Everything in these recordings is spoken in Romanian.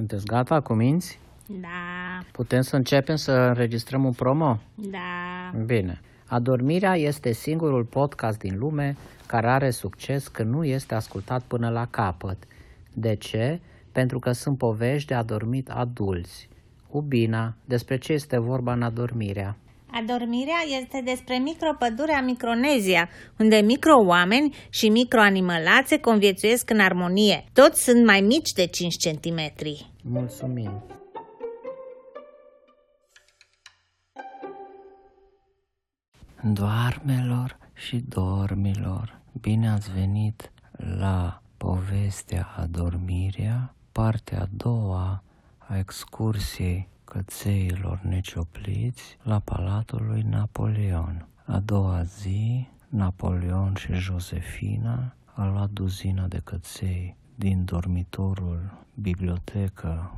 Sunteți gata cu minți? Da, Putem să începem să înregistrăm un promo? da. Bine. Adormirea este singurul podcast din lume care are succes când nu este ascultat până la capăt. De ce? Pentru că sunt povești de adormit adulți. Ubina, despre ce este vorba în adormirea? Adormirea este despre micropădurea Micronezia, unde micro-oameni și microanimălațe conviețuiesc în armonie. Toți sunt mai mici de 5 cm. Mulțumim! Doarmelor și dormilor, bine ați venit la povestea Adormirea, partea a doua a excursiei cățeilor neciopliți la Palatul lui Napoleon. A doua zi, Napoleon și Josefina au luat duzina de căței din dormitorul bibliotecă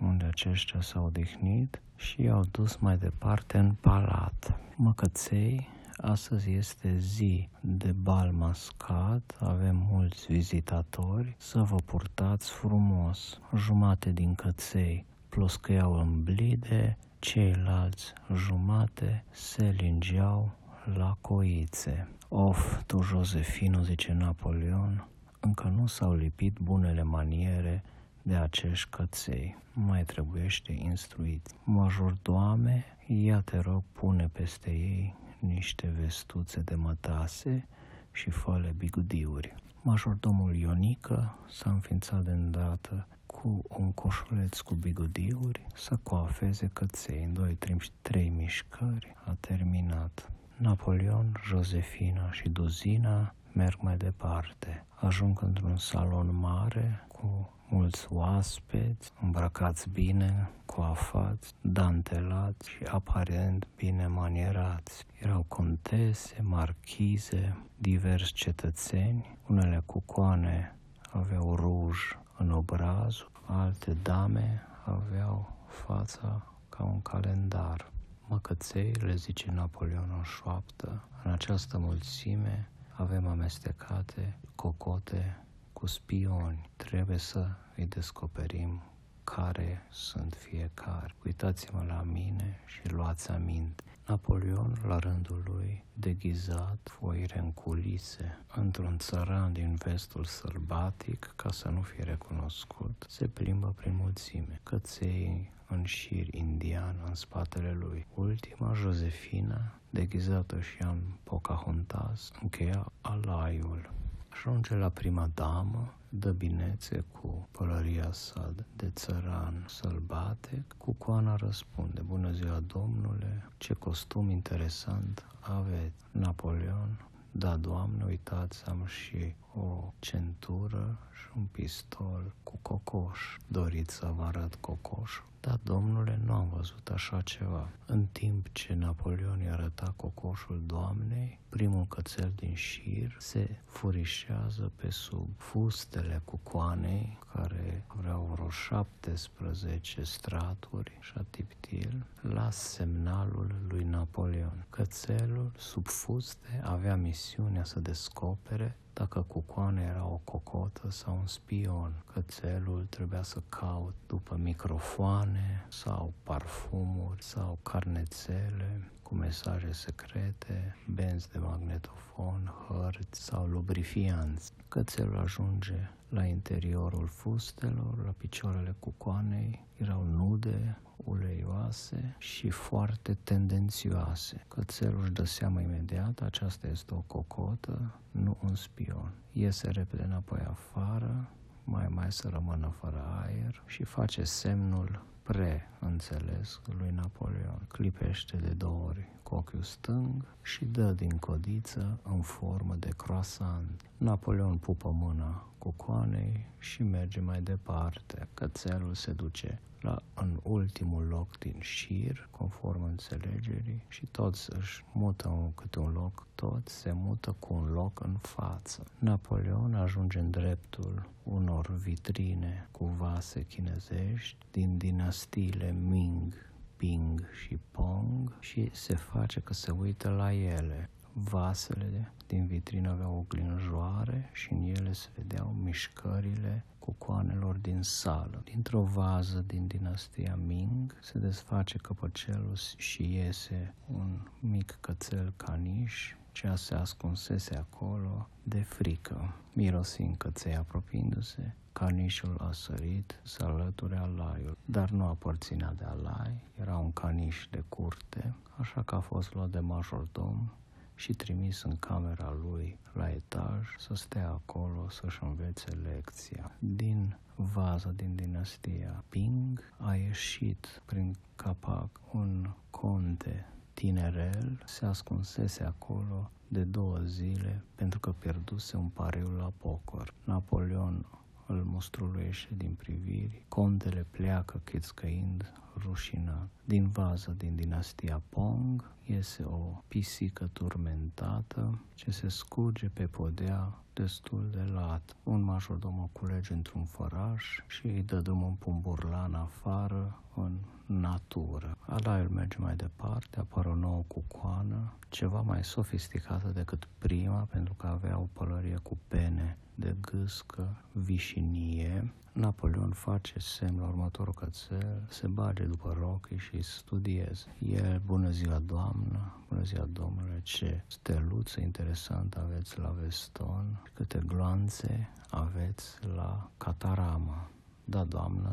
unde aceștia s-au odihnit și i-au dus mai departe în palat. Măcăței, astăzi este zi de bal mascat, avem mulți vizitatori, să vă purtați frumos. Jumate din căței plus că iau în blide, ceilalți jumate se lingeau la coițe. Of, tu, Josefino, zice Napoleon, încă nu s-au lipit bunele maniere de acești căței. Mai trebuiește instruit. Majordoame, ia te rog, pune peste ei niște vestuțe de mătase și făle bigudiuri. Majordomul Ionică s-a înființat de îndată cu un coșuleț cu bigudiuri să coafeze căței în doi, trei, trei mișcări. A terminat. Napoleon, Josefina și Duzina merg mai departe. Ajung într-un salon mare cu mulți oaspeți, îmbrăcați bine, coafați, dantelați și aparent bine manierați. Erau contese, marchize, diversi cetățeni, unele cucoane aveau ruj în obrazul, alte dame aveau fața ca un calendar. Măcăței, le zice Napoleon în șoaptă, în această mulțime avem amestecate cocote cu spioni. Trebuie să îi descoperim care sunt fiecare. Uitați-mă la mine și luați aminte. Napoleon, la rândul lui, deghizat, foire în culise, într-un țăran din vestul sălbatic, ca să nu fie recunoscut, se plimbă prin mulțime. Căței în șir indian în spatele lui. Ultima, Josefina, deghizată și în Pocahontas, încheia alaiul. Ajunge la prima damă, dă binețe cu pălăria sa de țăran sălbatec. Cucoana răspunde, bună ziua domnule, ce costum interesant aveți. Napoleon, da, doamne, uitați, am și o centură și un pistol cu cocoș. Doriți să vă arăt cocoșul? Da, domnule, nu am văzut așa ceva. În timp ce Napoleon îi arăta cocoșul doamnei, primul cățel din șir se furișează pe sub fustele cucoanei, care aveau vreo 17 straturi și atiptil, la semnalul lui Napoleon. Cățelul, sub fuste, avea misiunea să descopere dacă cucoana era o cocotă sau un spion. Cățelul trebuia să caut după microfoane sau parfumuri sau carnețele cu mesaje secrete, benzi de magnetofon, hărți sau lubrifianți. Cățelul ajunge la interiorul fustelor, la picioarele cucoanei, erau nude, uleioase și foarte tendențioase. Cățelul își dă seama imediat, aceasta este o cocotă, nu un spion. Iese repede înapoi afară, mai mai să rămână fără aer și face semnul pre-înțeles lui Napoleon. Clipește de două ori cu ochiul stâng și dă din codiță în formă de croissant. Napoleon pupă mâna cucoanei și merge mai departe. Cățelul se duce la, în ultimul loc din șir, conform înțelegerii, și toți își mută un, câte un loc, toți se mută cu un loc în față. Napoleon ajunge în dreptul unor vitrine cu vase chinezești din dinastiile Ming, Ping și Pong și se face că se uită la ele. Vasele din vitrină aveau oglinjoare și în ele se vedeau mișcările cucoanelor din sală. Dintr-o vază din dinastia Ming se desface căpăcelul și iese un mic cățel caniș ce se ascunsese acolo de frică. Mirosind căței apropiindu-se, canișul a sărit să alăture alaiul, dar nu aparținea de alai, era un caniș de curte, așa că a fost luat de majordom și trimis în camera lui la etaj să stea acolo să-și învețe lecția. Din vaza din dinastia Ping a ieșit prin capac un conte tinerel, se ascunsese acolo de două zile pentru că pierduse un pariu la poker. Napoleon îl mustruluiește din priviri, contele pleacă chescăind rușinat. Din vază din dinastia Pong iese o pisică turmentată ce se scurge pe podea destul de lat. Un majordom o culege într-un făraș și îi dă drumul un pumburlan afară în natură. Alaiul merge mai departe, apare o nouă cucoană, ceva mai sofisticată decât prima, pentru că avea o pălărie cu pene de gâscă, vișinie. Napoleon face semn la următorul cățel, se bage după rochii și studieze. El, bună ziua doamnă, bună ziua domnule, ce steluță interesantă aveți la veston, câte gloanțe aveți la cataramă. Da, doamnă,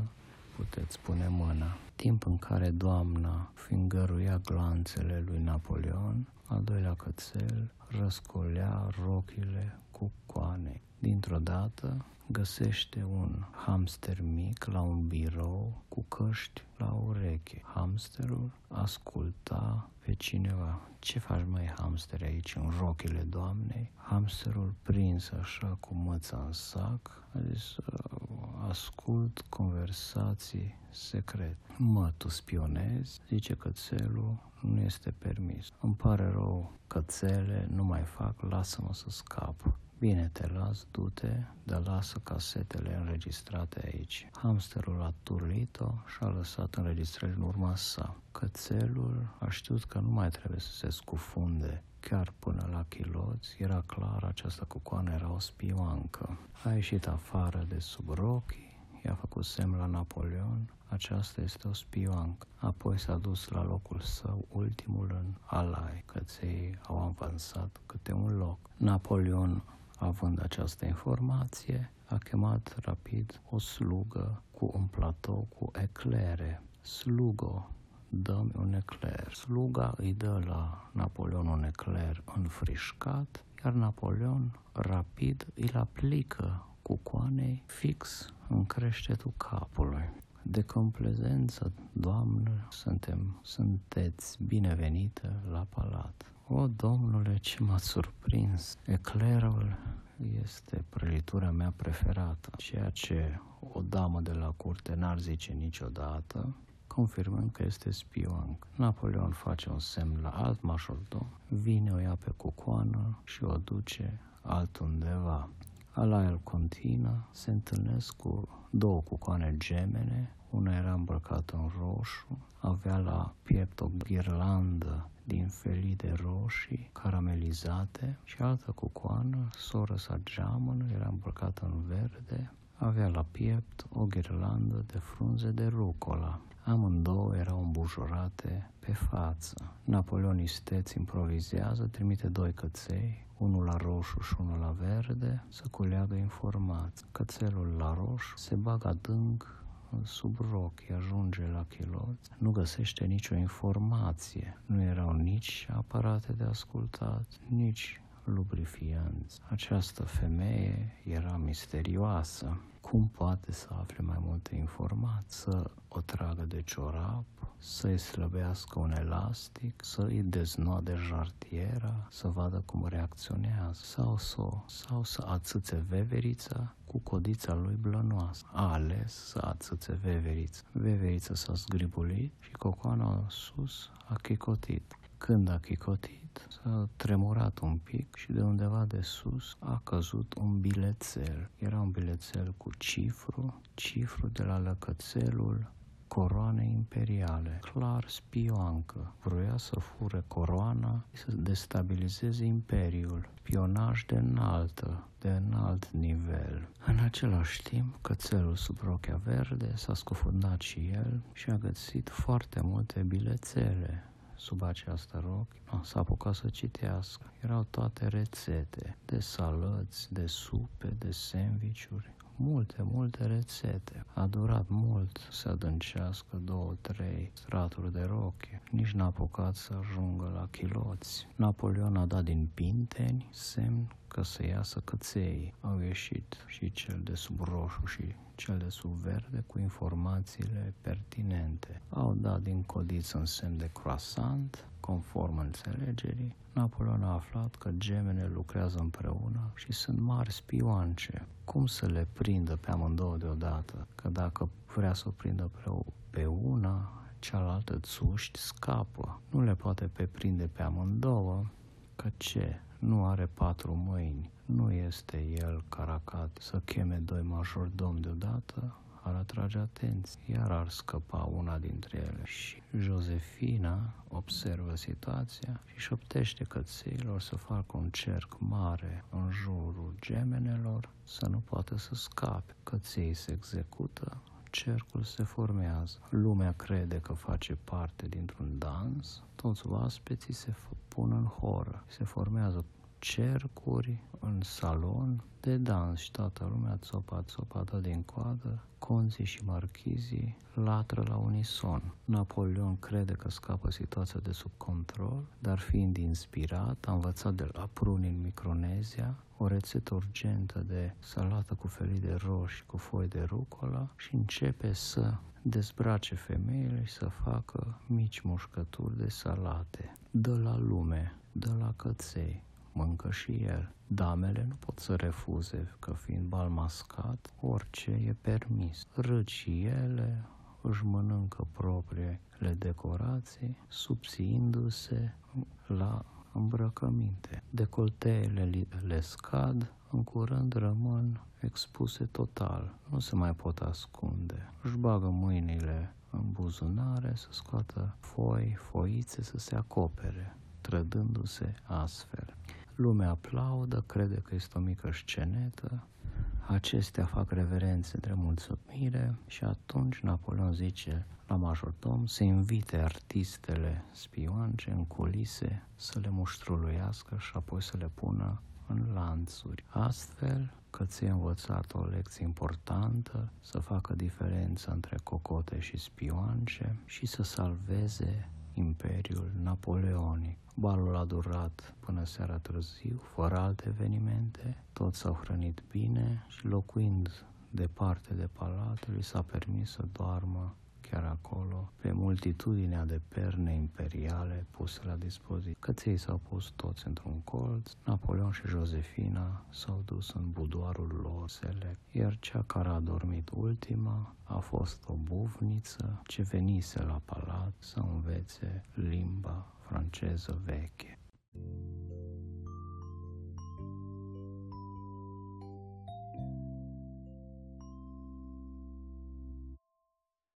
puteți pune mâna. Timp în care doamna fingăruia glanțele lui Napoleon, al doilea cățel răscolea rochile cu coane. Dintr-o dată găsește un hamster mic la un birou cu căști la ureche. Hamsterul asculta pe cineva. Ce faci mai hamster aici în rochile doamnei? Hamsterul prins așa cu măța în sac a zis ascult conversații secret. Mă, tu spionezi? Zice cățelul, nu este permis. Îmi pare rău, cățele, nu mai fac, lasă-mă să scap. Bine, te las, du-te, dar lasă casetele înregistrate aici. Hamsterul a turlit-o și a lăsat înregistrări în urma sa. Cățelul a știut că nu mai trebuie să se scufunde chiar până la chiloți, era clar, această cucoană era o spioancă. A ieșit afară de sub rochii, i-a făcut semn la Napoleon, aceasta este o spioancă. Apoi s-a dus la locul său, ultimul în Alai, căței au avansat câte un loc. Napoleon Având această informație, a chemat rapid o slugă cu un platou cu eclere. Slugo, dă-mi un ecler. Sluga îi dă la Napoleon un ecler înfrișcat, iar Napoleon rapid îl aplică cu coanei fix în creștetul capului. De complezență, doamnă, suntem, sunteți binevenită la palat. O, domnule, ce m-a surprins! Eclerul este prălitura mea preferată, ceea ce o damă de la curte n-ar zice niciodată, confirmând că este spion. Napoleon face un semn la alt mașordom, vine, o ia pe cucoană și o duce altundeva. Ala el continuă, se întâlnesc cu două cucoane gemene, una era îmbrăcată în roșu, avea la piept o ghirlandă din felii de roșii caramelizate și altă cucoană, soră sa geamănă, era îmbrăcată în verde, avea la piept o ghirlandă de frunze de rucola. Amândouă erau îmbujurate pe față. Napoleon Isteț improvizează, trimite doi căței, unul la roșu și unul la verde, să culeagă informații. Cățelul la roșu se bagă adânc sub rochi, ajunge la chiloți, nu găsește nicio informație. Nu erau nici aparate de ascultat, nici lubrifianți. Această femeie era misterioasă. Cum poate să afle mai multe informații? Să o tragă de ciorap, să-i slăbească un elastic, să-i deznode jartiera, să vadă cum reacționează, sau să, sau să ațâțe veverița cu codița lui blănoasă. A ales să ațâțe veverița. Veverița s-a zgribulit și cocoana sus a chicotit. Când a chicotit, s-a tremurat un pic și de undeva de sus a căzut un bilețel. Era un bilețel cu cifru, cifru de la lăcățelul coroane imperiale, clar spioancă. Vroia să fure coroana și să destabilizeze imperiul. Spionaj de înaltă, de înalt nivel. În același timp, cățelul sub rochea verde s-a scufundat și el și a găsit foarte multe bilețele sub această rochi, s-a apucat să citească. Erau toate rețete de salăți, de supe, de sandvișuri, multe, multe rețete. A durat mult să adâncească două, trei straturi de roche. Nici n-a apucat să ajungă la chiloți. Napoleon a dat din pinteni semn că să iasă căței. Au ieșit și cel de sub roșu și cel de sub verde cu informațiile pertinente. Au dat din codiță în semn de croissant, conform înțelegerii, Napoleon a aflat că gemene lucrează împreună și sunt mari spioance. Cum să le prindă pe amândouă deodată? Că dacă vrea să o prindă pe una, cealaltă țuști scapă. Nu le poate pe prinde pe amândouă, că ce? Nu are patru mâini, nu este el caracat să cheme doi majordomi deodată, ar atrage atenție, iar ar scăpa una dintre ele. Și Josefina observă situația și șoptește cățeilor să facă un cerc mare în jurul gemenelor, să nu poată să scape. Căței se execută, cercul se formează. Lumea crede că face parte dintr-un dans, toți oaspeții se pun în horă, se formează cercuri în salon de dans și toată lumea țopa țopată din coadă, conții și marchizii latră la unison. Napoleon crede că scapă situația de sub control, dar fiind inspirat, a învățat de la pruni în Micronezia o rețetă urgentă de salată cu felii de roșii cu foi de rucola și începe să dezbrace femeile și să facă mici mușcături de salate. Dă la lume, dă la căței, mâncă și el. Damele nu pot să refuze că fiind bal mascat, orice e permis. Râd și ele, își mănâncă propriile decorații, subțiindu-se la îmbrăcăminte. Decolteele le scad, în curând rămân expuse total, nu se mai pot ascunde. Își bagă mâinile în buzunare să scoată foi, foițe să se acopere, trădându-se astfel. Lumea aplaudă, crede că este o mică scenetă, acestea fac reverențe de mulțumire și atunci Napoleon zice la majordom să invite artistele spioance în culise să le muștruluiască și apoi să le pună în lanțuri. Astfel, că ți învățat o lecție importantă, să facă diferența între cocote și spioance și să salveze Imperiul Napoleonic. Balul a durat până seara târziu, fără alte evenimente, toți s-au hrănit bine și locuind departe de palat, li s-a permis să doarmă chiar acolo, pe multitudinea de perne imperiale puse la dispoziție. Căței s-au pus toți într-un colț, Napoleon și Josefina s-au dus în budoarul lor select, iar cea care a dormit ultima a fost o buvniță ce venise la palat să învețe limba franceză veche.